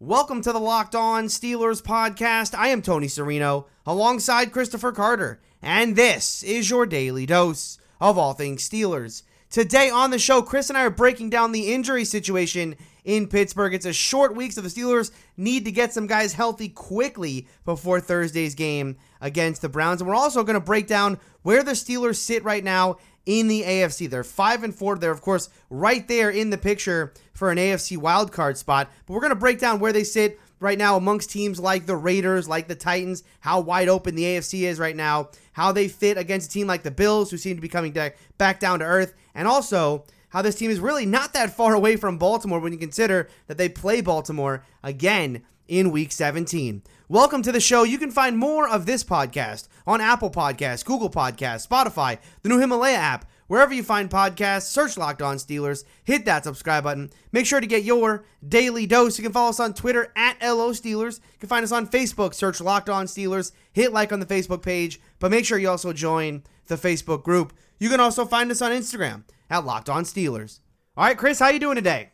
Welcome to the Locked On Steelers podcast. I am Tony Serino alongside Christopher Carter, and this is your daily dose of all things Steelers. Today on the show, Chris and I are breaking down the injury situation in Pittsburgh. It's a short week, so the Steelers need to get some guys healthy quickly before Thursday's game against the Browns. And we're also going to break down where the Steelers sit right now in the AFC. They're five and four. They're of course right there in the picture for an AFC wildcard spot. But we're gonna break down where they sit right now amongst teams like the Raiders, like the Titans, how wide open the AFC is right now, how they fit against a team like the Bills, who seem to be coming back down to earth, and also how this team is really not that far away from Baltimore when you consider that they play Baltimore again in week 17. Welcome to the show. You can find more of this podcast on Apple Podcasts, Google Podcasts, Spotify, the new Himalaya app, wherever you find podcasts. Search Locked On Steelers. Hit that subscribe button. Make sure to get your daily dose. You can follow us on Twitter at LO Steelers. You can find us on Facebook. Search Locked On Steelers. Hit like on the Facebook page, but make sure you also join the Facebook group. You can also find us on Instagram at Locked On Steelers. All right, Chris, how you doing today?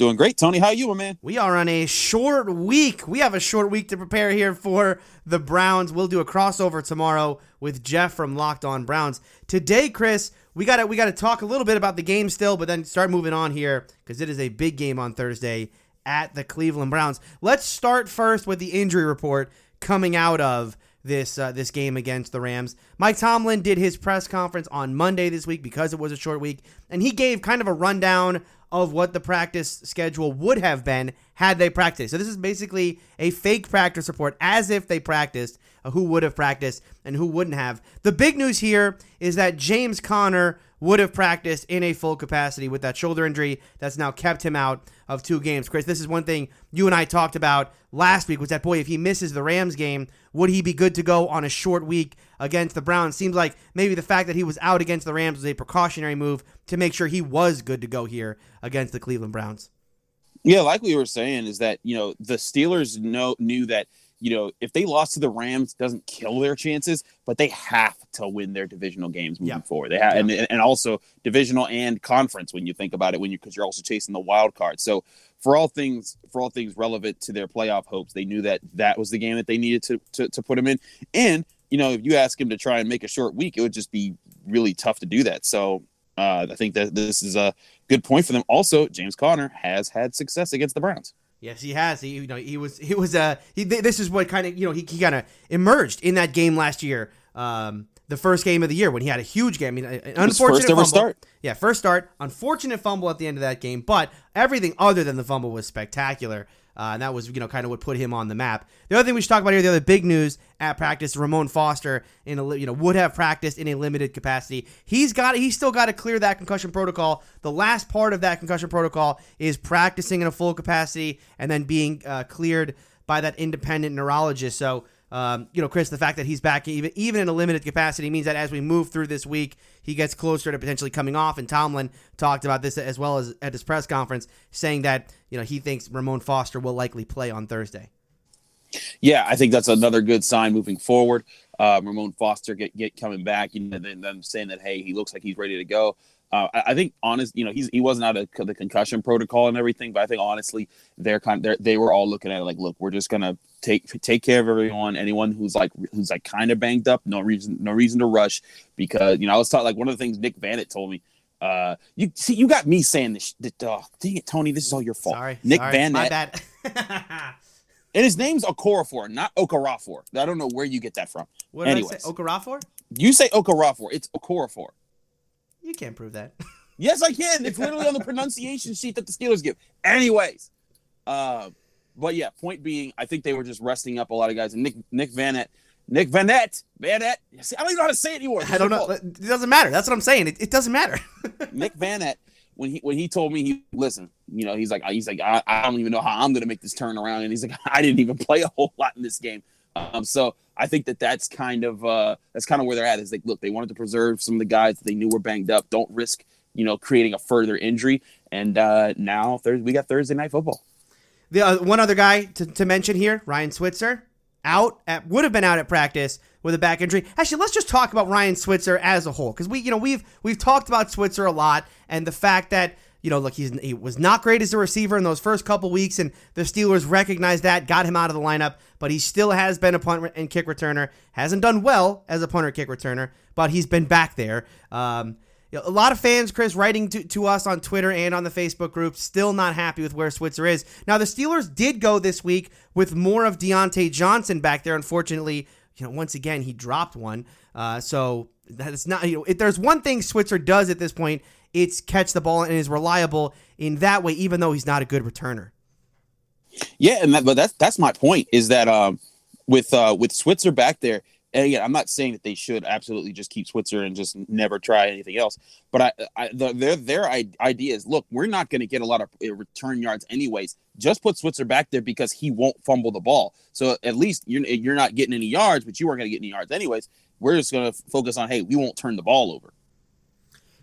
Doing great, Tony. How you, my man? We are on a short week. We have a short week to prepare here for the Browns. We'll do a crossover tomorrow with Jeff from Locked On Browns. Today, Chris, we got to we got to talk a little bit about the game still, but then start moving on here because it is a big game on Thursday at the Cleveland Browns. Let's start first with the injury report coming out of this uh, this game against the Rams. Mike Tomlin did his press conference on Monday this week because it was a short week, and he gave kind of a rundown of what the practice schedule would have been had they practiced. So this is basically a fake practice report as if they practiced, uh, who would have practiced and who wouldn't have. The big news here is that James Conner would have practiced in a full capacity with that shoulder injury that's now kept him out of two games. Chris, this is one thing you and I talked about last week was that boy, if he misses the Rams game, would he be good to go on a short week against the Browns? Seems like maybe the fact that he was out against the Rams was a precautionary move to make sure he was good to go here against the Cleveland Browns. Yeah, like we were saying, is that you know the Steelers know knew that you know, if they lost to the Rams, doesn't kill their chances, but they have to win their divisional games moving forward. They have, and, and also divisional and conference when you think about it, when you because you're also chasing the wild card. So for all things, for all things relevant to their playoff hopes, they knew that that was the game that they needed to to, to put them in. And you know, if you ask him to try and make a short week, it would just be really tough to do that. So uh, I think that this is a good point for them. Also, James Conner has had success against the Browns. Yes, he has. He, you know, he was he was uh he, this is what kind of you know he, he kind of emerged in that game last year. Um, the first game of the year when he had a huge game. I mean, an unfortunate first fumble. start. Yeah, first start. Unfortunate fumble at the end of that game, but everything other than the fumble was spectacular. Uh, and that was, you know, kind of what put him on the map. The other thing we should talk about here, the other big news at practice, Ramon Foster in a, you know, would have practiced in a limited capacity. He's got, he's still got to clear that concussion protocol. The last part of that concussion protocol is practicing in a full capacity and then being uh, cleared by that independent neurologist. So um, you know, Chris, the fact that he's back even even in a limited capacity means that as we move through this week, he gets closer to potentially coming off. And Tomlin talked about this as well as at his press conference, saying that you know he thinks Ramon Foster will likely play on Thursday. Yeah, I think that's another good sign moving forward. Uh, Ramon Foster get, get coming back, you know, then them saying that hey, he looks like he's ready to go. Uh, I, I, think honest, you know, he's he wasn't out of the concussion protocol and everything, but I think honestly, they're kind of, they were all looking at it like, look, we're just gonna take take care of everyone. Anyone who's like who's like kind of banged up, no reason no reason to rush because you know I was taught like one of the things Nick Vannett told me. Uh, you see, you got me saying this. this oh, dang it, Tony, this is all your fault. Sorry, Nick sorry, Vannett. My bad. and his name's Okorafor, not Okarafor. I don't know where you get that from. What did Anyways, I say? Okarafor? You say Okarafor. It's Okorafor. You can't prove that. yes, I can. It's literally on the pronunciation sheet that the Steelers give. Anyways, uh, but yeah, point being, I think they were just resting up a lot of guys. And Nick Nick Vannett, Nick Vannett, Vannett. See, I don't even know how to say it anymore. I don't know. It doesn't matter. That's what I'm saying. It, it doesn't matter. Nick Vannett, when he when he told me, he listen, you know, he's like he's like I, I don't even know how I'm going to make this turn around, and he's like I didn't even play a whole lot in this game. Um, so I think that that's kind of uh, that's kind of where they're at. Is like, look, they wanted to preserve some of the guys that they knew were banged up. Don't risk, you know, creating a further injury. And uh, now Thursday, we got Thursday night football. The uh, one other guy to, to mention here, Ryan Switzer, out at would have been out at practice with a back injury. Actually, let's just talk about Ryan Switzer as a whole because we, you know, we've we've talked about Switzer a lot and the fact that you know, look, he's, he was not great as a receiver in those first couple weeks, and the Steelers recognized that, got him out of the lineup, but he still has been a punt and kick returner. Hasn't done well as a punter kick returner, but he's been back there. Um, a lot of fans, Chris, writing to, to us on Twitter and on the Facebook group, still not happy with where Switzer is. Now, the Steelers did go this week with more of Diontae Johnson back there. Unfortunately, you know, once again, he dropped one. Uh, so that's not, you know, if there's one thing Switzer does at this point, it's catch the ball and is reliable in that way, even though he's not a good returner. Yeah, and that, but that's that's my point is that um, with uh, with Switzer back there, and again, I'm not saying that they should absolutely just keep Switzer and just never try anything else. But I, I the, their their idea is, look, we're not going to get a lot of uh, return yards anyways. Just put Switzer back there because he won't fumble the ball. So at least you're you're not getting any yards, but you are not going to get any yards anyways. We're just going to focus on, hey, we won't turn the ball over.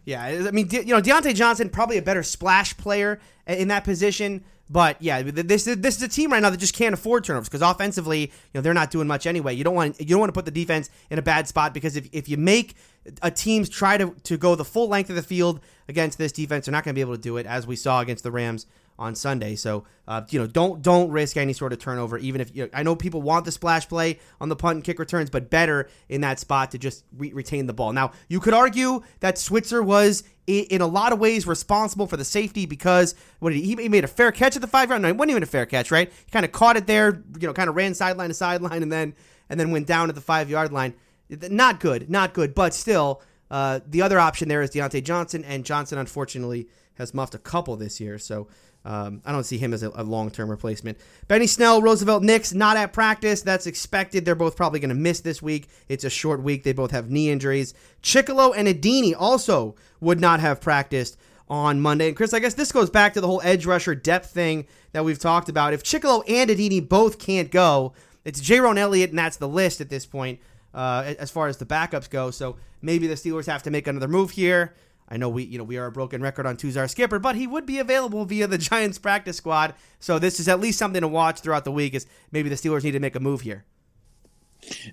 Yeah, I mean, you know, Diontae Johnson probably a better splash player in that position. But yeah, this this is a team right now that just can't afford turnovers because offensively, you know, they're not doing much anyway. You don't want you don't want to put the defense in a bad spot because if, if you make a teams try to to go the full length of the field against this defense, they're not going to be able to do it as we saw against the Rams on Sunday. So uh, you know, don't don't risk any sort of turnover. Even if you know, I know people want the splash play on the punt and kick returns, but better in that spot to just re- retain the ball. Now you could argue that Switzer was in a lot of ways responsible for the safety because what he, he made a fair catch at the five yard. No, it wasn't even a fair catch, right? He kind of caught it there, you know, kind of ran sideline to sideline, and then and then went down at the five yard line. Not good, not good, but still. Uh, the other option there is Diontae Johnson, and Johnson unfortunately has muffed a couple this year. So um, I don't see him as a, a long term replacement. Benny Snell, Roosevelt Nix, not at practice. That's expected. They're both probably going to miss this week. It's a short week. They both have knee injuries. Chickillo and Adeniyi also would not have practiced on Monday. And Chris, I guess this goes back to the whole edge rusher depth thing that we've talked about. If Chickillo and Adeniyi both can't go, it's Jayrone Elliott, and that's the list at this point uh, as far as the backups go. So maybe the Steelers have to make another move here. I know we, you know, we are a broken record on Tuzar Skipper, but he would be available via the Giants practice squad. So this is at least something to watch throughout the week. Is maybe the Steelers need to make a move here.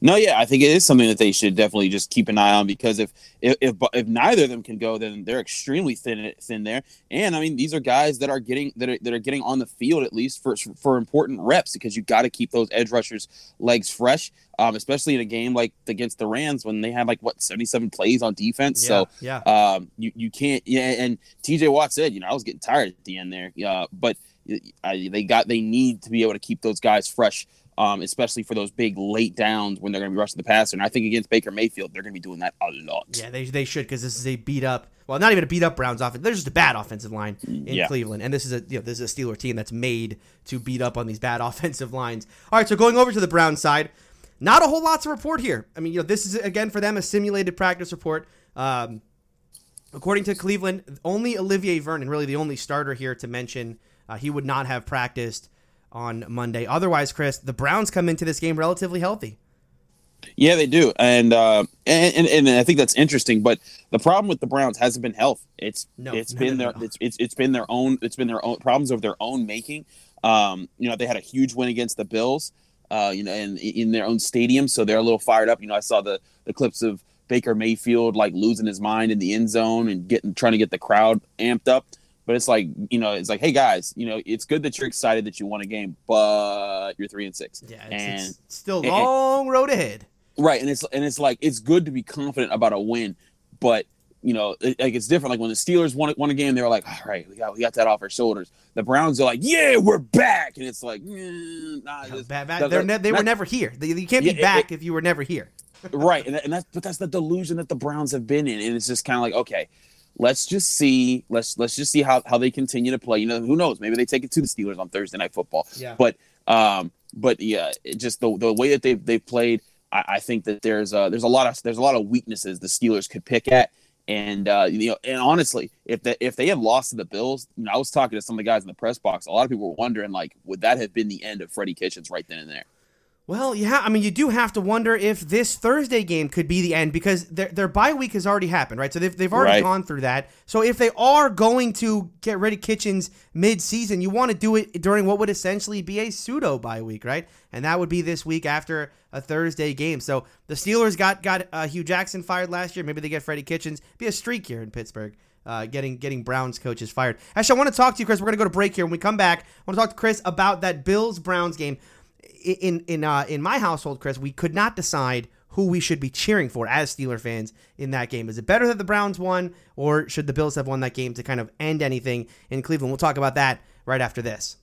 No, yeah, I think it is something that they should definitely just keep an eye on because if if if, if neither of them can go, then they're extremely thin thin there. And I mean, these are guys that are getting that are that are getting on the field at least for for important reps because you got to keep those edge rushers legs fresh, um, especially in a game like against the Rams when they had like what seventy seven plays on defense. Yeah, so yeah, um, you you can't yeah. And T.J. Watt said, you know, I was getting tired at the end there. Yeah, but I, they got they need to be able to keep those guys fresh um, especially for those big late downs when they're going to be rushing the passer. And I think against Baker Mayfield, they're going to be doing that a lot. Yeah, they, they should because this is a beat up. Well, not even a beat up Browns offense. There's just a bad offensive line in yeah. Cleveland, and this is a you know this is a Steeler team that's made to beat up on these bad offensive lines. All right, so going over to the Browns side, not a whole lot to report here. I mean, you know, this is again for them a simulated practice report. Um, according to Cleveland, only Olivier Vernon, really the only starter here to mention, uh, he would not have practiced on Monday. Otherwise, Chris, the Browns come into this game relatively healthy. Yeah, they do, and, uh, and, and and I think that's interesting. But the problem with the Browns hasn't been health. It's no, it's been their it's, it's it's been their own it's been their own problems of their own making. Um, you know, they had a huge win against the Bills. Uh, you know, in in their own stadium, so they're a little fired up. You know, I saw the the clips of Baker Mayfield like losing his mind in the end zone and getting trying to get the crowd amped up. But it's like you know, it's like, hey guys, you know, it's good that you're excited that you won a game, but you're three and six. Yeah, it's, and it's still and, long road ahead. Right, and it's and it's like it's good to be confident about a win, but you know, it, like it's different. Like when the Steelers won won a game, they were like, all right, we got we got that off our shoulders. The Browns are like, yeah, we're back, and it's like, mm, nah, no, bad, bad. They're ne- they not, were never here. They, you can't be yeah, back it, if you were never here. right, and, and that's but that's the delusion that the Browns have been in, and it's just kind of like, okay, let's just see let's let's just see how, how they continue to play. You know who knows? Maybe they take it to the steelers on thursday night football. Yeah. But um but yeah just the, the way that they've they've played I, I think that there's uh there's a lot of there's a lot of weaknesses the steelers could pick at. And uh, you know, and honestly, if that if they had lost to the Bills, you know, I was talking to some of the guys in the press box. A lot of people were wondering, like, would that have been the end of Freddie Kitchens right then and there? Well, yeah, I mean, you do have to wonder if this Thursday game could be the end because their, their bye week has already happened, right? So they've, they've already right. gone through that. So if they are going to get rid of Kitchens mid-season, you want to do it during what would essentially be a pseudo bye week, right? And that would be this week after a Thursday game. So the Steelers got got uh, Hue Jackson fired last year. Maybe they get Freddie Kitchens. Be a streak here in Pittsburgh. uh, getting getting Browns coaches fired. Actually, I want to talk to you, Chris. We're going to go to break here. When we come back, I want to talk to Chris about that Bills Browns game. In in uh, in my household, Chris, we could not decide who we should be cheering for as Steeler fans in that game. Is it better that the Browns won, or should the Bills have won that game to kind of end anything in Cleveland? We'll talk about that right after this.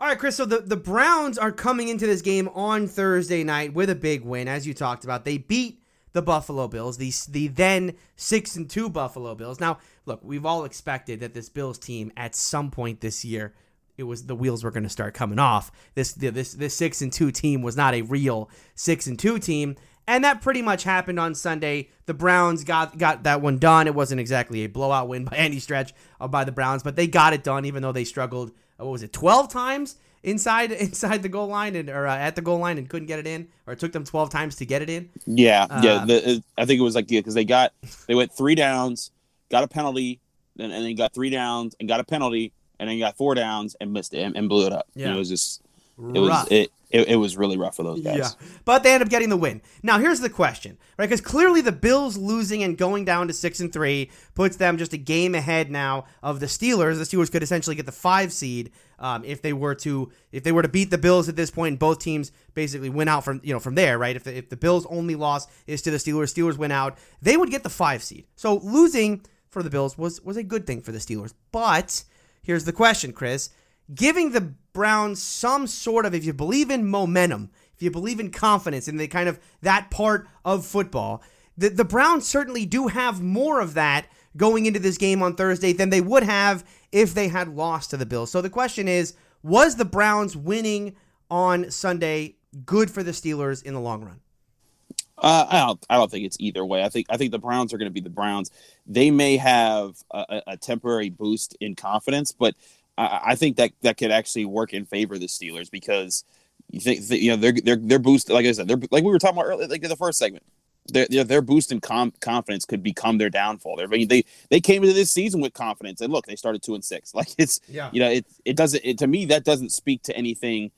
All right, Chris. So the, the Browns are coming into this game on Thursday night with a big win, as you talked about. They beat the Buffalo Bills, the the then six and two Buffalo Bills. Now, look, we've all expected that this Bills team at some point this year, it was the wheels were going to start coming off. This this this six and two team was not a real six and two team, and that pretty much happened on Sunday. The Browns got got that one done. It wasn't exactly a blowout win by any stretch by the Browns, but they got it done, even though they struggled what was it, 12 times inside inside the goal line and or uh, at the goal line and couldn't get it in, or it took them 12 times to get it in. Yeah, uh, yeah. The, I think it was like yeah, because they got they went three downs, got a penalty, and, and then got three downs and got a penalty, and then got four downs and missed it and, and blew it up. Yeah, and it was just it Rough. was it it, it, was really rough for those guys. Yeah, but they end up getting the win. Now here's the question, right? Because clearly the Bills losing and going down to six and three puts them just a game ahead now of the Steelers. The Steelers could essentially get the five seed um, if they were to if they were to beat the Bills at this point. Both teams basically win out from you know from there, right? If the, if the Bills only loss is to the Steelers, Steelers win out, they would get the five seed. So losing for the Bills was was a good thing for the Steelers. But here's the question, Chris giving the Browns some sort of, if you believe in momentum, if you believe in confidence in the kind of that part of football, the, the Browns certainly do have more of that going into this game on Thursday than they would have if they had lost to the Bills. So the question is, was the Browns winning on Sunday good for the Steelers in the long run? Uh, I don't. I don't think it's either way. I think. I think the Browns are going to be the Browns. They may have a, a temporary boost in confidence, but I, I think that that could actually work in favor of the Steelers because you think you know they're they're they're boosted. Like I said, they're like we were talking about earlier, like in the first segment. Their their boost in com- confidence could become their downfall. They're, they they came into this season with confidence, and look, they started two and six. Like it's yeah. you know it it doesn't it, to me that doesn't speak to anything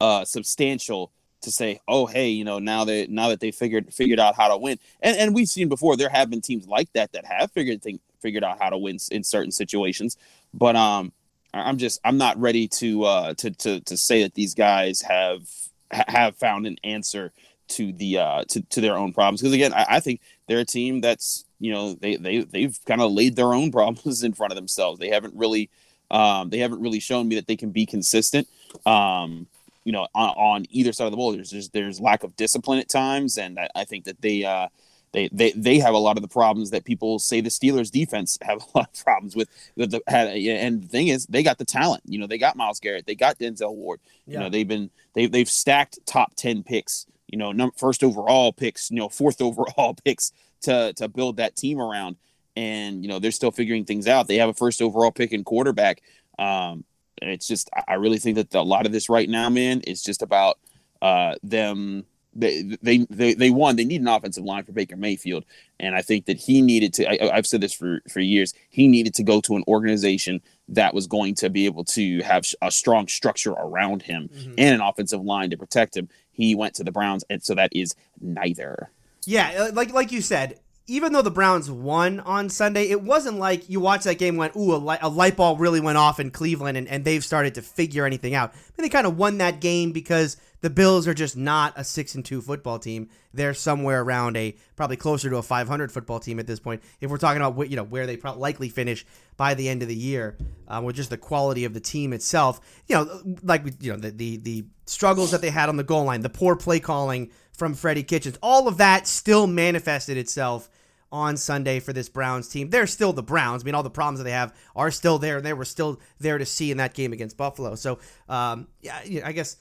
uh substantial to say, oh hey, you know now that now that they figured figured out how to win, and and we've seen before there have been teams like that that have figured thing, figured out how to win in certain situations, but um I'm just I'm not ready to uh, to to to say that these guys have have found an answer to the uh, to to their own problems because again I, I think they're a team that's you know they they they've kind of laid their own problems in front of themselves. They haven't really um, they haven't really shown me that they can be consistent. Um, you know, on, on either side of the ball, there's there's, there's lack of discipline at times, and I, I think that they uh, they, they they have a lot of the problems that people say the Steelers defense have a lot of problems with. The, had, and the thing is, they got the talent. You know, they got Myles Garrett, they got Denzel Ward. Yeah. You know, they've been they they've stacked top ten picks. You know, num- first overall picks. You know, fourth overall picks to to build that team around. And you know, they're still figuring things out. They have a first overall pick in quarterback. Um, and it's just, I really think that a lot of this right now, man, is just about uh, them they, they they they won. They need an offensive line for Baker Mayfield, and I think that he needed to. I, have said this for for years. He needed to go to an organization that was going to be able to have a strong structure around him mm-hmm. and an offensive line to protect him. He went to the Browns, and so that is neither. Yeah, uh, like like you said, even though the Browns won on Sunday, it wasn't like you watched that game went, ooh, a light, a light really went off in Cleveland and, and they've started to figure anything out. I mean, they kind of won that game because the Bills are just not a six and two football team. They're somewhere around a probably closer to a 500 football team at this point. If we're talking about you know where they probably likely finish by the end of the year, um, with just the quality of the team itself, you know, like you know the, the the struggles that they had on the goal line, the poor play calling from Freddie Kitchens, all of that still manifested itself on Sunday for this Browns team. They're still the Browns. I mean, all the problems that they have are still there. And they were still there to see in that game against Buffalo. So, um, yeah, I guess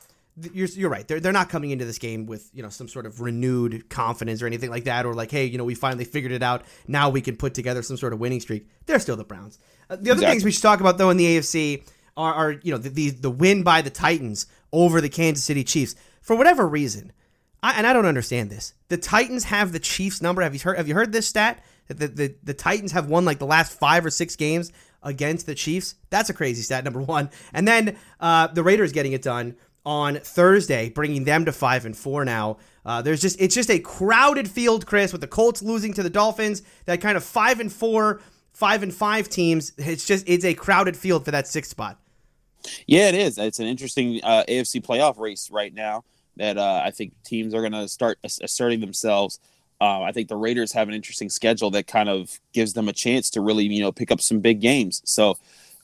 you're, you're right. They're, they're not coming into this game with you know some sort of renewed confidence or anything like that, or like, hey, you know, we finally figured it out. Now we can put together some sort of winning streak. They're still the Browns. Uh, the other exactly. things we should talk about though in the AFC are, are you know the, the, the win by the Titans over the Kansas City Chiefs for whatever reason. I, and I don't understand this. The Titans have the Chiefs number. Have you heard? Have you heard this stat? That the, the, the Titans have won like the last five or six games against the Chiefs. That's a crazy stat. Number one, and then uh, the Raiders getting it done on Thursday, bringing them to five and four now. Uh, there's just it's just a crowded field, Chris, with the Colts losing to the Dolphins. That kind of five and four five and five teams, it's just it's a crowded field for that sixth spot. Yeah, it is. It's an interesting uh, AFC playoff race right now that uh, I think teams are going to start asserting themselves. Uh, I think the Raiders have an interesting schedule that kind of gives them a chance to really, you know, pick up some big games. So,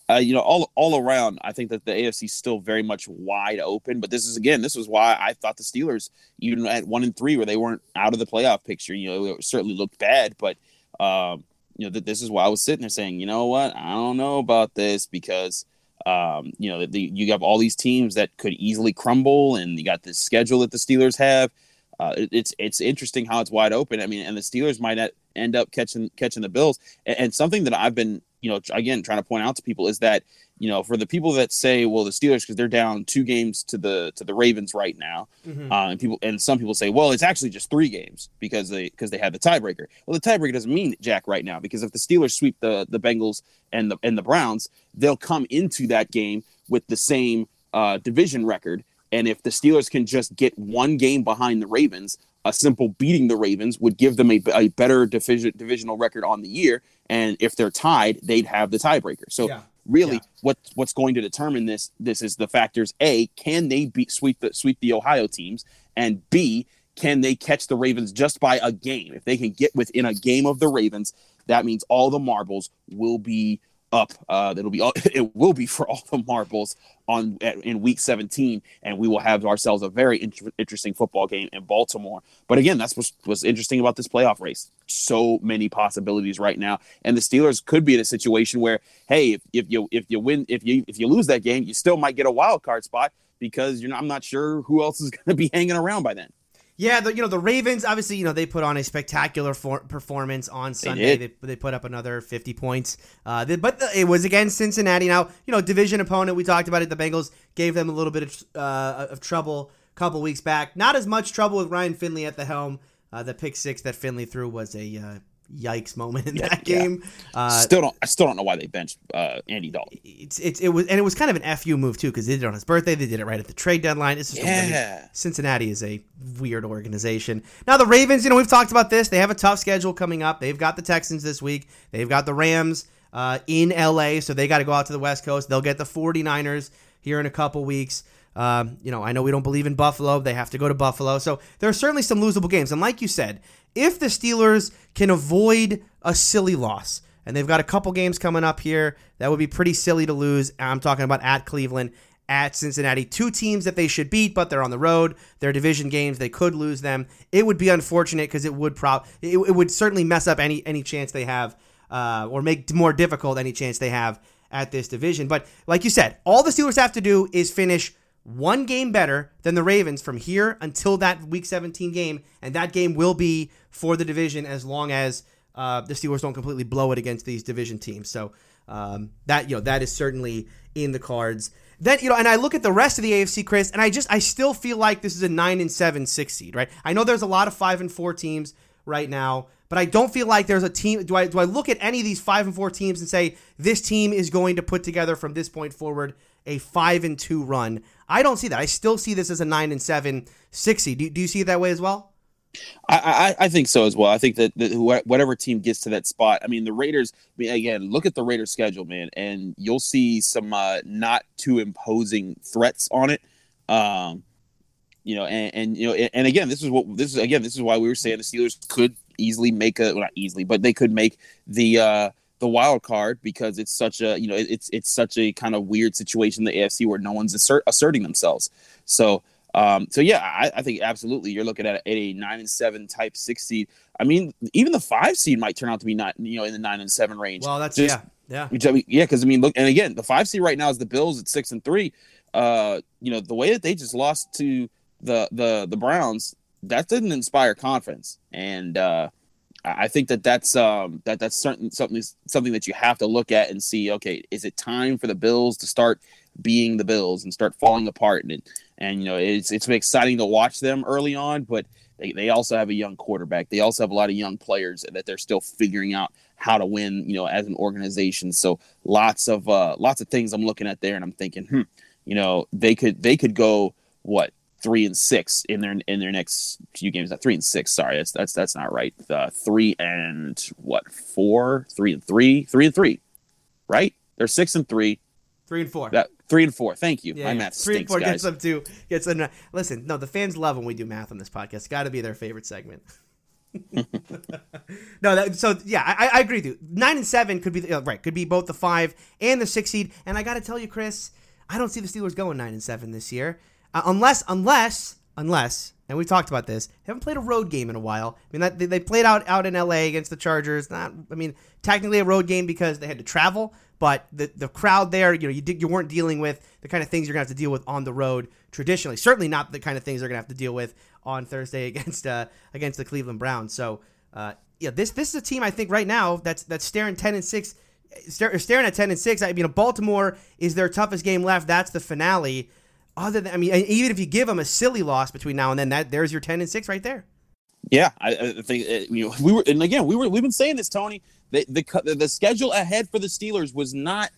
uh, you know, all all around, I think that the AFC is still very much wide open. But this is again, this was why I thought the Steelers, even at one and three, where they weren't out of the playoff picture, you know, it certainly looked bad. But um, you know, that this is why I was sitting there saying, you know what, I don't know about this because um, you know, the, you have all these teams that could easily crumble, and you got this schedule that the Steelers have. Uh, it, it's it's interesting how it's wide open. I mean, and the Steelers might end up catching catching the Bills. And, and something that I've been, you know, again trying to point out to people is that you know, for the people that say, well, the Steelers because they're down two games to the to the Ravens right now, mm-hmm. uh, and people and some people say, well, it's actually just three games because they because they had the tiebreaker. Well, the tiebreaker doesn't mean jack right now because if the Steelers sweep the the Bengals and the and the Browns, they'll come into that game with the same uh, division record. And if the Steelers can just get one game behind the Ravens, a simple beating the Ravens would give them a, a better division, divisional record on the year. And if they're tied, they'd have the tiebreaker. So yeah really yeah. what what's going to determine this this is the factors a can they beat sweep the sweep the ohio teams and b can they catch the ravens just by a game if they can get within a game of the ravens that means all the marbles will be up. Uh, it'll be it will be for all the marbles on in week 17, and we will have ourselves a very inter- interesting football game in Baltimore. But again, that's what's, what's interesting about this playoff race. So many possibilities right now, and the Steelers could be in a situation where, hey, if, if you if you win if you if you lose that game, you still might get a wild card spot because you're not, I'm not sure who else is going to be hanging around by then. Yeah, the, you know the Ravens. Obviously, you know they put on a spectacular for- performance on Sunday. They, they, they, put up another fifty points, uh, they, but the, it was against Cincinnati. Now, you know, division opponent. We talked about it. The Bengals gave them a little bit of, uh, of trouble a couple weeks back. Not as much trouble with Ryan Finley at the helm. Uh, the pick six that Finley threw was a uh, yikes moment in yeah, that game. Yeah. Uh, still don't I still don't know why they benched uh, Andy Dalton. It's, it's it was and it was kind of an fu move too because they did it on his birthday. They did it right at the trade deadline. It's just yeah. Cincinnati is a weird organization. Now the Ravens, you know, we've talked about this. They have a tough schedule coming up. They've got the Texans this week. They've got the Rams uh, in LA, so they got to go out to the West Coast. They'll get the 49ers here in a couple weeks. Um, you know, I know we don't believe in Buffalo. They have to go to Buffalo. So there are certainly some losable games. And like you said, if the Steelers can avoid a silly loss, and they've got a couple games coming up here that would be pretty silly to lose. I'm talking about at Cleveland, at Cincinnati, two teams that they should beat, but they're on the road. They're division games; they could lose them. It would be unfortunate because it would prob it, it, would certainly mess up any any chance they have, uh, or make more difficult any chance they have at this division. But like you said, all the Steelers have to do is finish one game better than the Ravens from here until that Week 17 game, and that game will be for the division as long as uh, the Steelers don't completely blow it against these division teams. So um, that you know that is certainly in the cards. Then you know, and I look at the rest of the AFC, Chris, and I just I still feel like this is a nine and seven six seed, right? I know there's a lot of five and four teams right now, but I don't feel like there's a team. Do I do I look at any of these five and four teams and say this team is going to put together from this point forward a five and two run? I don't see that. I still see this as a nine and seven sixty. Do, do you see it that way as well? I, I, I think so as well. I think that, that whatever team gets to that spot, I mean, the Raiders, I mean, again, look at the Raiders schedule, man, and you'll see some uh, not too imposing threats on it. Um, you know, and, and you know, and, and, again, this is what this is again, this is why we were saying the Steelers could easily make a well, not easily, but they could make the uh the wild card because it's such a you know it's it's such a kind of weird situation in the AFC where no one's assert, asserting themselves. So um, so yeah, I, I, think absolutely you're looking at a, a, nine and seven type six seed. I mean, even the five seed might turn out to be not you know in the nine and seven range. Well, that's Just, yeah, yeah, yeah. Because I mean, look, and again, the five seed right now is the Bills at six and three. Uh, you know, the way that they just lost to the the the Browns, that didn't inspire confidence, and uh, I think that that's um, that that's certain something something that you have to look at and see. Okay, is it time for the Bills to start being the Bills and start falling apart? And and you know it's it's exciting to watch them early on, but they, they also have a young quarterback. They also have a lot of young players that they're still figuring out how to win. You know, as an organization. So lots of uh, lots of things I'm looking at there, and I'm thinking, hmm, you know, they could they could go what three and six in their in their next few games. Not three and six. Sorry, that's that's that's not right. Uh, three and what? Four, three and three, three and three. Right? They're six and three. Three and four. That three and four. Thank you. Yeah, My yeah. math Three and four guys. gets them to gets them. Listen, no, the fans love when we do math on this podcast. It's got to be their favorite segment. no, that, so yeah, I, I agree with you. Nine and seven could be the, uh, right. Could be both the five and the six seed. And I got to tell you, Chris, I don't see the Steelers going nine and seven this year, uh, unless unless unless. And we talked about this. Haven't played a road game in a while. I mean, that, they, played out out in L.A. against the Chargers. Not, I mean, technically a road game because they had to travel, but the the crowd there, you know, you did, you weren't dealing with the kind of things you're gonna have to deal with on the road traditionally. Certainly not the kind of things they're gonna have to deal with on Thursday against uh, against the Cleveland Browns. So, uh, yeah, this this is a team I think right now that's that's staring ten and six, staring at ten and six. I mean, Baltimore is their toughest game left. That's the finale. Other than, I mean, even if you give them a silly loss between now and then, that there's your ten and six right there. Yeah, I, I think uh, you know we were, and again we were we've been saying this, Tony. The, the the schedule ahead for the Steelers was not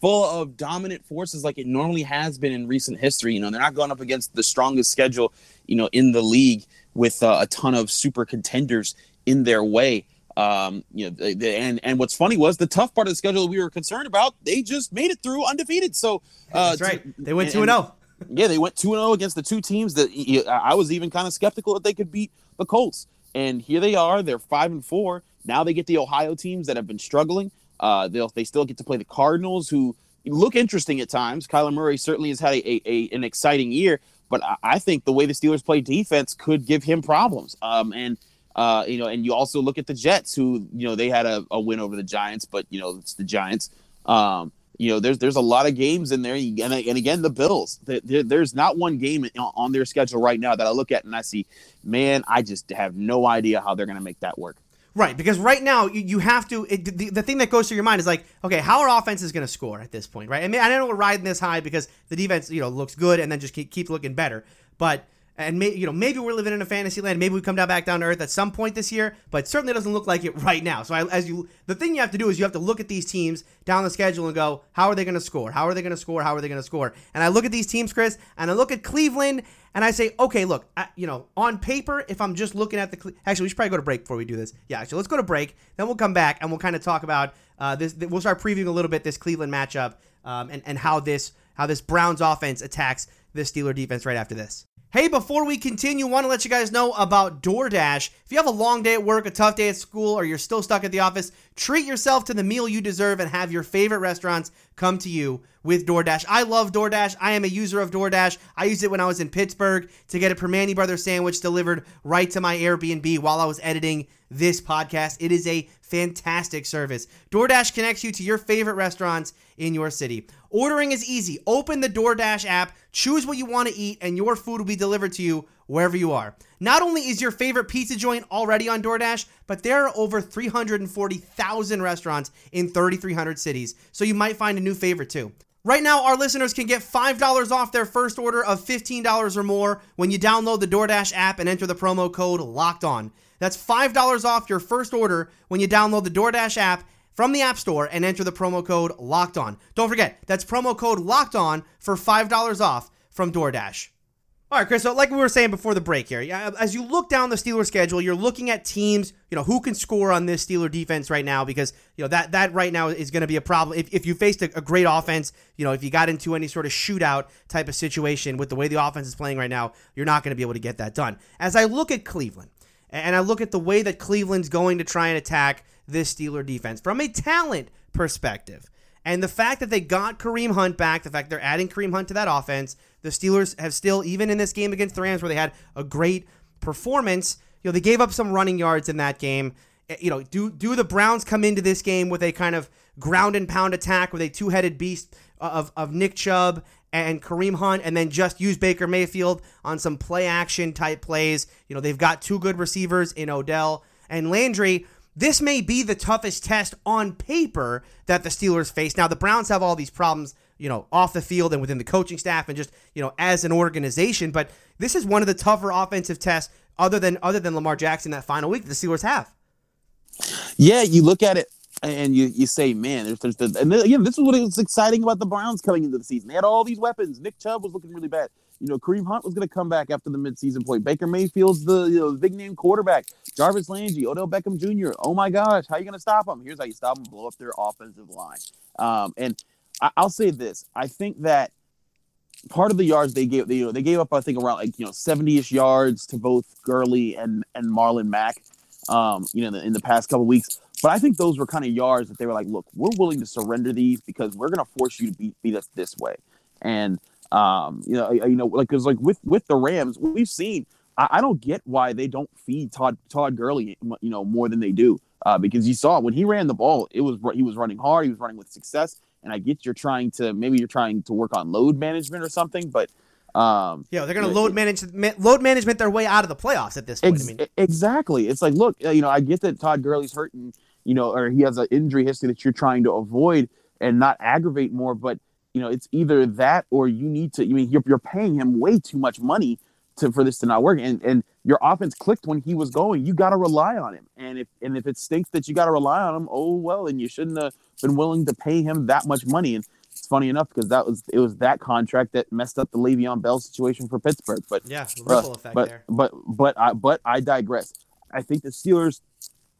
full of dominant forces like it normally has been in recent history. You know, they're not going up against the strongest schedule, you know, in the league with uh, a ton of super contenders in their way. Um, you know, they, they, and and what's funny was the tough part of the schedule that we were concerned about. They just made it through undefeated. So uh, That's right. They went two and zero. Yeah, they went 2 0 against the two teams that I was even kind of skeptical that they could beat the Colts. And here they are. They're 5 and 4. Now they get the Ohio teams that have been struggling. Uh, they'll they still get to play the Cardinals, who look interesting at times. Kyler Murray certainly has had a, a, a an exciting year, but I, I think the way the Steelers play defense could give him problems. Um, and uh, you know, and you also look at the Jets, who you know they had a, a win over the Giants, but you know it's the Giants. Um, you know, there's there's a lot of games in there, and, and again the Bills. There, there- there's not one game on their schedule right now that I look at and I see, man, I just have no idea how they're going to make that work. Right, because right now you, have to. It, the, the thing that goes through your mind is like, okay, how our offense is going to score at this point, right? I mean, I know we're riding this high because the defense, you know, looks good and then just keep, keep looking better. But and may, you know maybe we're living in a fantasy land. Maybe we come down back down to earth at some point this year, but certainly doesn't look like it right now. So I, as you, the thing you have to do is you have to look at these teams down the schedule and go, how are they going to score? How are they going to score? How are they going to score? And I look at these teams, Chris, and I look at Cleveland, and I say, okay, look, I, you know, on paper, if I'm just looking at the, Cle- actually, we should probably go to break before we do this. Yeah, actually, let's go to break. Then we'll come back and we'll kind of talk about uh, this. We'll start previewing a little bit this Cleveland matchup um, and and how this how this Browns offense attacks this Steeler defense right after this. Hey, before we continue, want to let you guys know about DoorDash. If you have a long day at work, a tough day at school, or you're still stuck at the office, treat yourself to the meal you deserve and have your favorite restaurants come to you with DoorDash. I love DoorDash. I am a user of DoorDash. I used it when I was in Pittsburgh to get a Primanti Brothers sandwich delivered right to my Airbnb while I was editing this podcast. It is a fantastic service. DoorDash connects you to your favorite restaurants in your city. Ordering is easy. Open the DoorDash app, choose what you want to eat, and your food will be delivered to you wherever you are. Not only is your favorite pizza joint already on DoorDash, but there are over 340,000 restaurants in 3,300 cities, so you might find a new favorite too. Right now, our listeners can get $5 off their first order of $15 or more when you download the DoorDash app and enter the promo code LOCKED ON. That's $5 off your first order when you download the DoorDash app from the App Store and enter the promo code LOCKED ON. Don't forget, that's promo code LOCKED ON for $5 off from DoorDash. All right, Chris. So, like we were saying before the break here, as you look down the Steelers schedule, you're looking at teams, you know, who can score on this Steeler defense right now because you know that that right now is going to be a problem. If, if you faced a, a great offense, you know, if you got into any sort of shootout type of situation with the way the offense is playing right now, you're not going to be able to get that done. As I look at Cleveland and I look at the way that Cleveland's going to try and attack this Steeler defense from a talent perspective. And the fact that they got Kareem Hunt back, the fact they're adding Kareem Hunt to that offense, the Steelers have still, even in this game against the Rams where they had a great performance, you know, they gave up some running yards in that game. Eh, You know, do do the Browns come into this game with a kind of ground and pound attack with a two-headed beast of, of Nick Chubb and Kareem Hunt, and then just use Baker Mayfield on some play action type plays? You know, they've got two good receivers in Odell and Landry this may be the toughest test on paper that the Steelers face. Now, the Browns have all these problems, you know, off the field and within the coaching staff and just, you know, as an organization, but this is one of the tougher offensive tests other than other than Lamar Jackson that final week that the Steelers have. Yeah, you look at it and you you say, man, there's, there's the, and again, this is what was exciting about the Browns coming into the season. They had all these weapons. Nick Chubb was looking really bad. you know, Kareem Hunt was going to come back after the midseason point. Baker Mayfield's the, you know, big name quarterback. Jarvis Landry, Odell Beckham Jr. Oh my gosh, how are you going to stop them? Here's how you stop them: blow up their offensive line. Um, and I, will say this: I think that part of the yards they gave, they, you know, they gave up, I think, around like you know 70ish yards to both Gurley and and Marlon Mack. Um, you know, in the, in the past couple weeks. But I think those were kind of yards that they were like, look, we're willing to surrender these because we're going to force you to beat, beat us this way. And um, you know, you know, like because like with with the Rams, we've seen. I, I, don't get why they don't feed Todd Todd Gurley, you know, more than they do. Uh, because you saw when he ran the ball, it was he was running hard, he was running with success. And I get you're trying to maybe you're trying to work on load management or something, but um, yeah, they're going to load manage load management their way out of the playoffs at this point. Ex- I mean. exactly. It's like, look, uh, you know, I get that Todd Gurley's hurting you know, or he has an injury history that you're trying to avoid and not aggravate more. But you know, it's either that or you need to. I mean, you're, you're paying him way too much money to for this to not work. And and your offense clicked when he was going. You got to rely on him. And if and if it stinks that you got to rely on him, oh well, and you shouldn't have been willing to pay him that much money. And it's funny enough because that was it was that contract that messed up the Le'Veon Bell situation for Pittsburgh. But yeah, ripple uh, effect but, there. But but I but I digress. I think the Steelers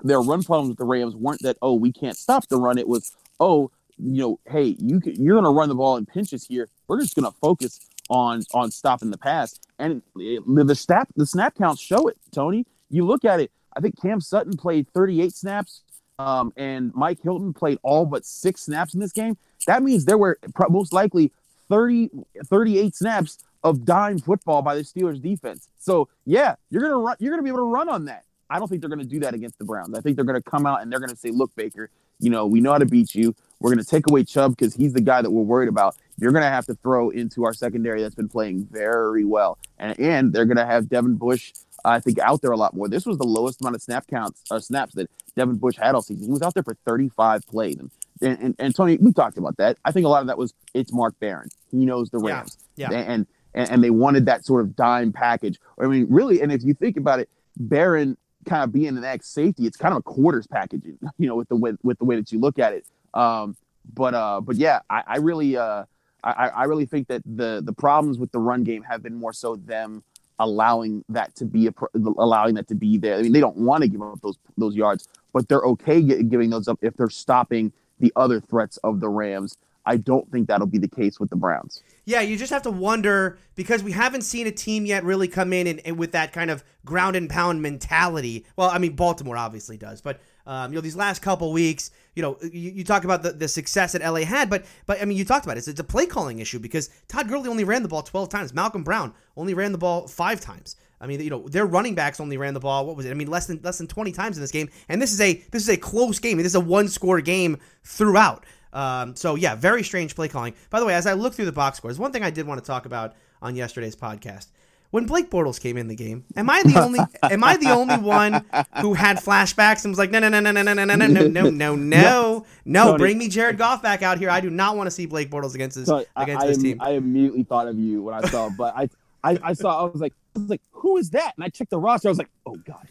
their run problems with the Rams weren't that oh we can't stop the run. It was oh you know hey you can, you're going to run the ball in pinches here. We're just going to focus on on stopping the pass. And the snap the snap counts show it. Tony, you look at it. I think Cam Sutton played 38 snaps, um, and Mike Hilton played all but six snaps in this game. That means there were most likely 30 38 snaps of dime football by the Steelers defense. So yeah, you're gonna run. You're gonna be able to run on that. I don't think they're to do that against the Browns. I think they're to come out and they're to say, look, Baker, you know, we know how to beat you. We're to take away Chubb because he's the guy that we're worried about. You're to have to throw into our secondary that's been playing very well. And, and they're to have Devin Bush, I think, out there a lot more. This was the lowest amount of snap counts or uh, snaps that Devin Bush had all season. He was out there for 35 plays. And, and, and, and Tony, we talked about that. I think a lot of that was it's Mark Barron. He knows the Rams. Yeah. yeah. And, and, and they wanted that sort of dime package. I mean, really, and if you think about it, Barron kind of being an ex safety, it's kind of a quarters packaging, you know, with the way with the way that you look at it. Um, but uh, but yeah, I, I really uh, I, I really think that the the problems with the run game have been more so them allowing that to be a allowing that to be there. I mean, they don't want to give up those those yards, but they're okay giving those up if they're stopping the other threats of the Rams. I don't think that'll be the case with the Browns. Yeah, you just have to wonder because we haven't seen a team yet really come in and, and with that kind of ground and pound mentality. Well, I mean, Baltimore obviously does, but um, you know, these last couple weeks, you know, you, you talk about the, the success that LA had, but but I mean, you talked about it. It's, it's a play calling issue because Todd Gurley only ran the ball 12 times. Malcolm Brown only ran the ball five times. I mean, you know, their running backs only ran the ball. What was it? I mean, less than less than 20 times in this game. And this is a this is a close game. This is a one score game throughout. Um, so yeah, very strange play calling. By the way, as I look through the box scores, one thing I did want to talk about on yesterday's podcast. When Blake Bortles came in the game, am I the only am I the only one who had flashbacks and was like, no, no, no, no, no, no, no, no, no, no, no, no, no, no, bring me Jared Goff back out here. I do not want to see Blake Bortles against this against this team. I immediately thought of you when I saw, but I, I, I saw, I was like, I was like, who is that? And I checked the roster. I was like, oh god,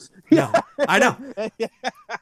Bortles. No, I know.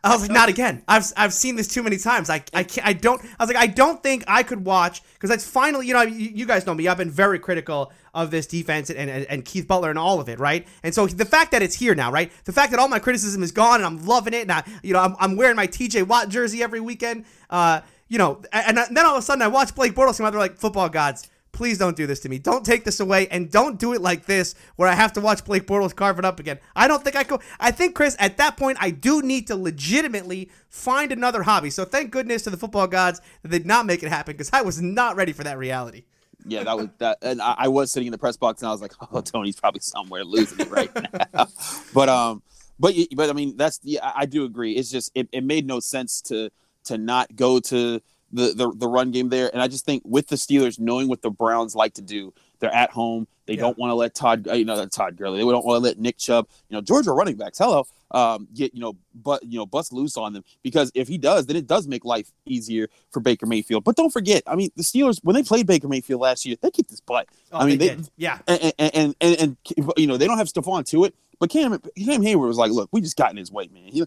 I was like, not again. I've I've seen this too many times. I I can't. I don't. I was like, I don't think I could watch because that's finally. You know, you, you, guys know me. I've been very critical of this defense and, and and Keith Butler and all of it, right? And so the fact that it's here now, right? The fact that all my criticism is gone and I'm loving it, and I, you know, I'm, I'm wearing my T.J. Watt jersey every weekend. Uh, you know, and, and then all of a sudden I watch Blake Bortles come out. They're like, football gods Please don't do this to me. Don't take this away, and don't do it like this, where I have to watch Blake Bortles carve it up again. I don't think I could. I think Chris, at that point, I do need to legitimately find another hobby. So thank goodness to the football gods that did not make it happen, because I was not ready for that reality. Yeah, that was that, and I, I, was sitting in the press box, and I was like, "Oh, Tony's probably somewhere losing it right now." but um, but but I mean, that's yeah, I do agree. It's just it, it made no sense to to not go to the, the the run game there. And I just think with the Steelers knowing what the Browns like to do, they're at home. They yeah. don't want to let Todd, uh, you know, Todd Gurley. They don't want to let Nick Chubb, you know, Georgia running backs. Hello, um, get you know, but you know, bust loose on them because if he does, then it does make life easier for Baker Mayfield. But don't forget, I mean, the Steelers when they played Baker Mayfield last year, they kicked his butt. Oh, I mean, they, they yeah, and and, and and, and you know, they don't have Stephon Tuitt, but Cam Cam Heyward was like, look, we just got in his way, man. He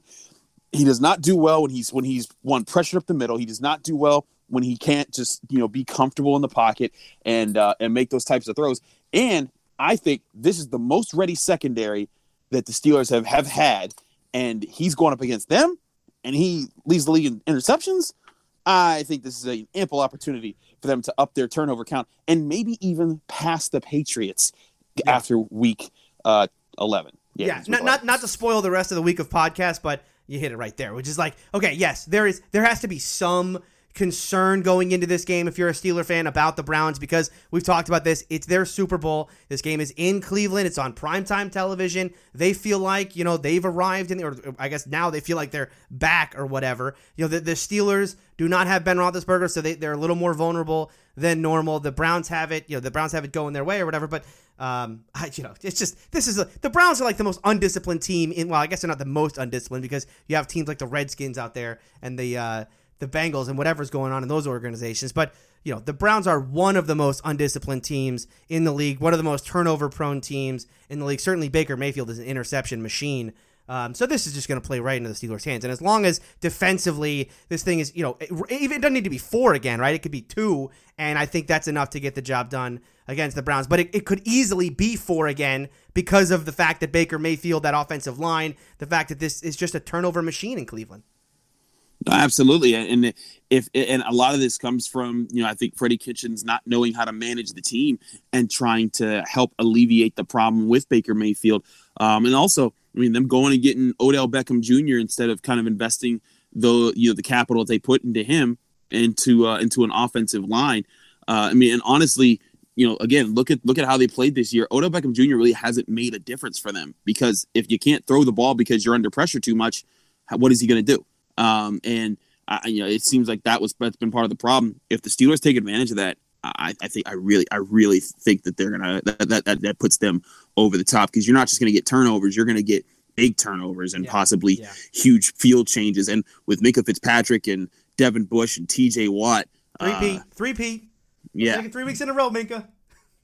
he does not do well when he's when he's one pressure up the middle. He does not do well when he can't just you know be comfortable in the pocket and uh, and make those types of throws. And I think this is the most ready secondary that the Steelers have have had, and he's going up against them, and he leads the league in interceptions. I think this is an ample opportunity for them to up their turnover count and maybe even pass the Patriots yeah. after week uh, 11. Yeah, yeah not, not not to spoil the rest of the week of podcast, but you hit it right there, which is like, okay, yes, there is there has to be some concern going into this game if you're a Steeler fan about the Browns because we've talked about this. It's their Super Bowl. This game is in Cleveland. It's on primetime television. They feel like, you know, they've arrived in, or I guess now they feel like they're back or whatever. You know, the, the Steelers do not have Ben Roethlisberger, so they, they're a little more vulnerable than normal. The Browns have it, you know, the Browns have it going their way or whatever, but um, I, you know, it's just this is a, the Browns are like the most undisciplined team in. Well, I guess they're not the most undisciplined because you have teams like the Redskins out there and the uh, the Bengals and whatever's going on in those organizations. But you know, the Browns are one of the most undisciplined teams in the league, one of the most turnover prone teams in the league. Certainly, Baker Mayfield is an interception machine. Um, so this is just going to play right into the Steelers' hands. And as long as defensively this thing is, you know, it, it doesn't need to be four again, right? It could be two, and I think that's enough to get the job done against the Browns. But it, it could easily be four again because of the fact that Baker Mayfield, that offensive line, the fact that this is just a turnover machine in Cleveland. Absolutely, and if and a lot of this comes from you know I think Freddie Kitchens not knowing how to manage the team and trying to help alleviate the problem with Baker Mayfield, um, and also I mean them going and getting Odell Beckham Jr. instead of kind of investing the you know the capital that they put into him into uh, into an offensive line. Uh, I mean, and honestly, you know, again, look at look at how they played this year. Odell Beckham Jr. really hasn't made a difference for them because if you can't throw the ball because you're under pressure too much, what is he going to do? Um, and I, you know, it seems like that was that's been part of the problem. If the Steelers take advantage of that, I, I think I really, I really think that they're gonna that that that, that puts them over the top because you're not just gonna get turnovers, you're gonna get big turnovers and yeah. possibly yeah. huge field changes. And with Minkah Fitzpatrick and Devin Bush and T.J. Watt, three P, uh, three P, yeah, three weeks in a row, Minkah.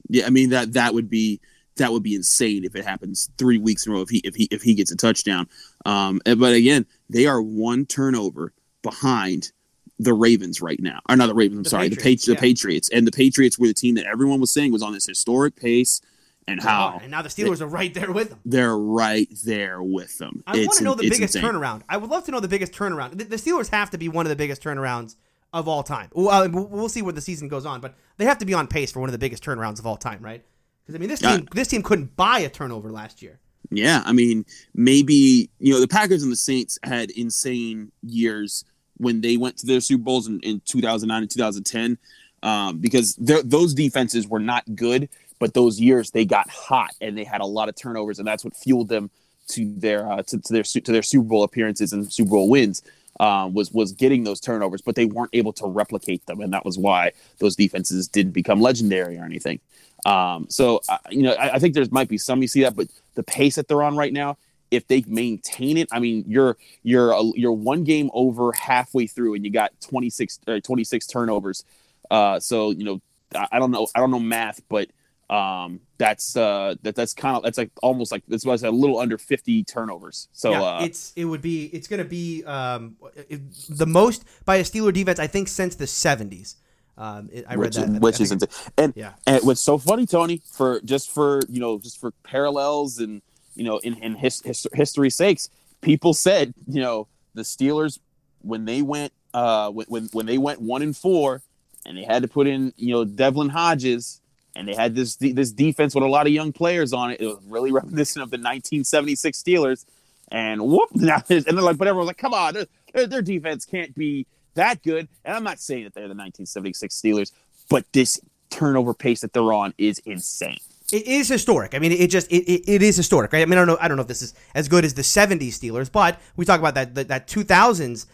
Yeah, I mean that that would be that would be insane if it happens three weeks in a row if he if he if he gets a touchdown. Um, but again, they are one turnover behind the Ravens right now. Or not the Ravens. I'm the sorry, Patriots, the, yeah. the Patriots, and the Patriots were the team that everyone was saying was on this historic pace. And how? And now the Steelers they, are right there with them. They're right there with them. I want to know the biggest insane. turnaround. I would love to know the biggest turnaround. The, the, Steelers have to be one of the biggest turnarounds of all time. Well, uh, we'll see where the season goes on, but they have to be on pace for one of the biggest turnarounds of all time, right? Because I mean, this team, uh, this team couldn't buy a turnover last year. Yeah, I mean, maybe you know the Packers and the Saints had insane years when they went to their Super Bowls in, in 2009 and 2010 um, because those defenses were not good, but those years they got hot and they had a lot of turnovers, and that's what fueled them to their uh, to, to, their to their Super Bowl appearances and Super Bowl wins. Um, was was getting those turnovers, but they weren't able to replicate them, and that was why those defenses didn't become legendary or anything. Um, so uh, you know, I, I, think there might be some you see that, but the pace that they're on right now, if they maintain it, I mean, you're you're a, you're one game over halfway through, and you got 26 uh, 26 turnovers. Uh, so you know, I, I, don't know, I don't know math, but um, that's uh, that that's kind of that's like almost like this was a little under 50 turnovers. So yeah, uh, it's it would be it's going to be um, it, the most by a Steeler defense I think since the 70s. Um, it, I which, read that. Which is insane. And yeah. and what's so funny, Tony, for just for you know just for parallels and you know in in his, his, history sakes, people said you know the Steelers when they went uh when when they went one and four and they had to put in you know Devlin Hodges and they had this this defense with a lot of young players on it. It was really reminiscent of the 1976 Steelers. And whoop! Now and they're like, but everyone's like, come on, their, their defense can't be that good. And I'm not saying that they're the 1976 Steelers, but this turnover pace that they're on is insane. It is historic. I mean, it just it, it, it is historic, right? I mean, I don't know. I don't know if this is as good as the '70s Steelers, but we talk about that that, that 2000s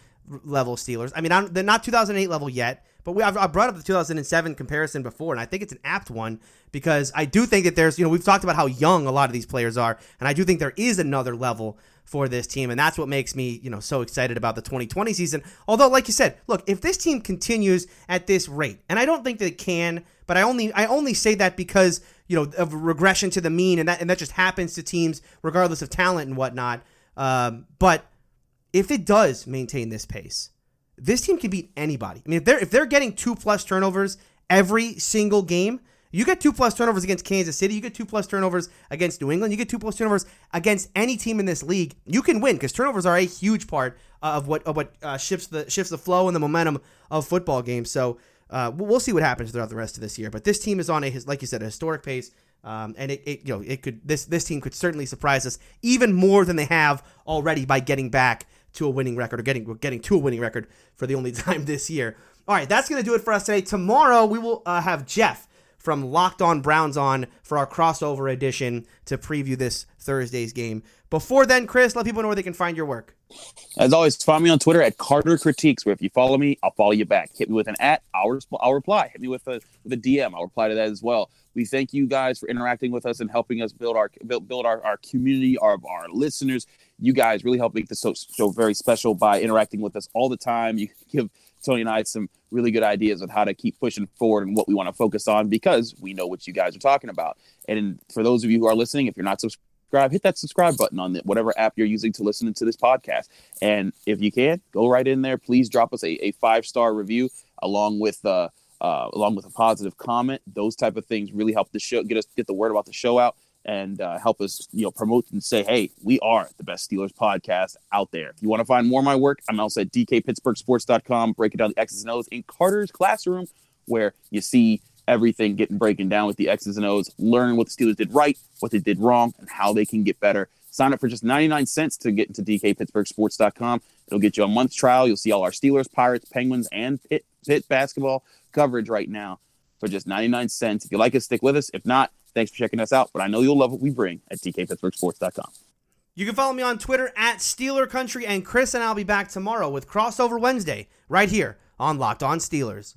level Steelers. I mean, I'm, they're not 2008 level yet, but we I've, I brought up the 2007 comparison before, and I think it's an apt one because I do think that there's you know we've talked about how young a lot of these players are, and I do think there is another level for this team. And that's what makes me, you know, so excited about the 2020 season. Although, like you said, look, if this team continues at this rate, and I don't think they can, but I only I only say that because, you know, of regression to the mean, and that and that just happens to teams regardless of talent and whatnot. Um, but if it does maintain this pace, this team can beat anybody. I mean, if they're if they're getting two plus turnovers every single game, you get two plus turnovers against Kansas City, you get two plus turnovers against New England, you get two plus turnovers against any team in this league, you can win because turnovers are a huge part of what of what uh, shifts the shifts the flow and the momentum of football games. So uh, we'll see what happens throughout the rest of this year. But this team is on a like you said a historic pace. Um, and it, it, you know, it could this this team could certainly surprise us even more than they have already by getting back to a winning record or getting getting to a winning record for the only time this year. All right, that's to do it for us today. Tomorrow we will uh, have Jeff from Locked On Browns on for our crossover edition to preview this Thursday's game. Before then, Chris, let people know where they can find your work. As always, follow me on Twitter at Carter Critiques, where if you follow me, I'll follow you back. Hit me with an at, I'll, I'll reply. Hit me with a with a DM, I'll reply to that as well. We thank you guys for interacting with us and helping us build our build, build our, our community, our, our listeners. You guys really help make this show, show very special by interacting with us all the time. You give Tony and I some really good ideas on how to keep pushing forward and what we want to focus on because we know what you guys are talking about. And for those of you who are listening, if you're not subscribed, hit that subscribe button on the, whatever app you're using to listen to this podcast. And if you can, go right in there. Please drop us a, a five star review along with uh, uh, along with a positive comment. Those type of things really help the show get us get the word about the show out and uh, help us, you know, promote and say, hey, we are the best Steelers podcast out there. If you want to find more of my work, I'm also at dkpittsburghsports.com, breaking down the X's and O's in Carter's classroom, where you see everything getting breaking down with the X's and O's, learn what the Steelers did right, what they did wrong, and how they can get better. Sign up for just 99 cents to get into dkpittsburghsports.com. It'll get you a month trial. You'll see all our Steelers, Pirates, Penguins, and Pitt, Pitt basketball coverage right now for just 99 cents. If you like us, stick with us. If not, Thanks for checking us out, but I know you'll love what we bring at DKPittsburghSports.com. You can follow me on Twitter at Steeler Country, and Chris and I'll be back tomorrow with Crossover Wednesday right here on Locked On Steelers.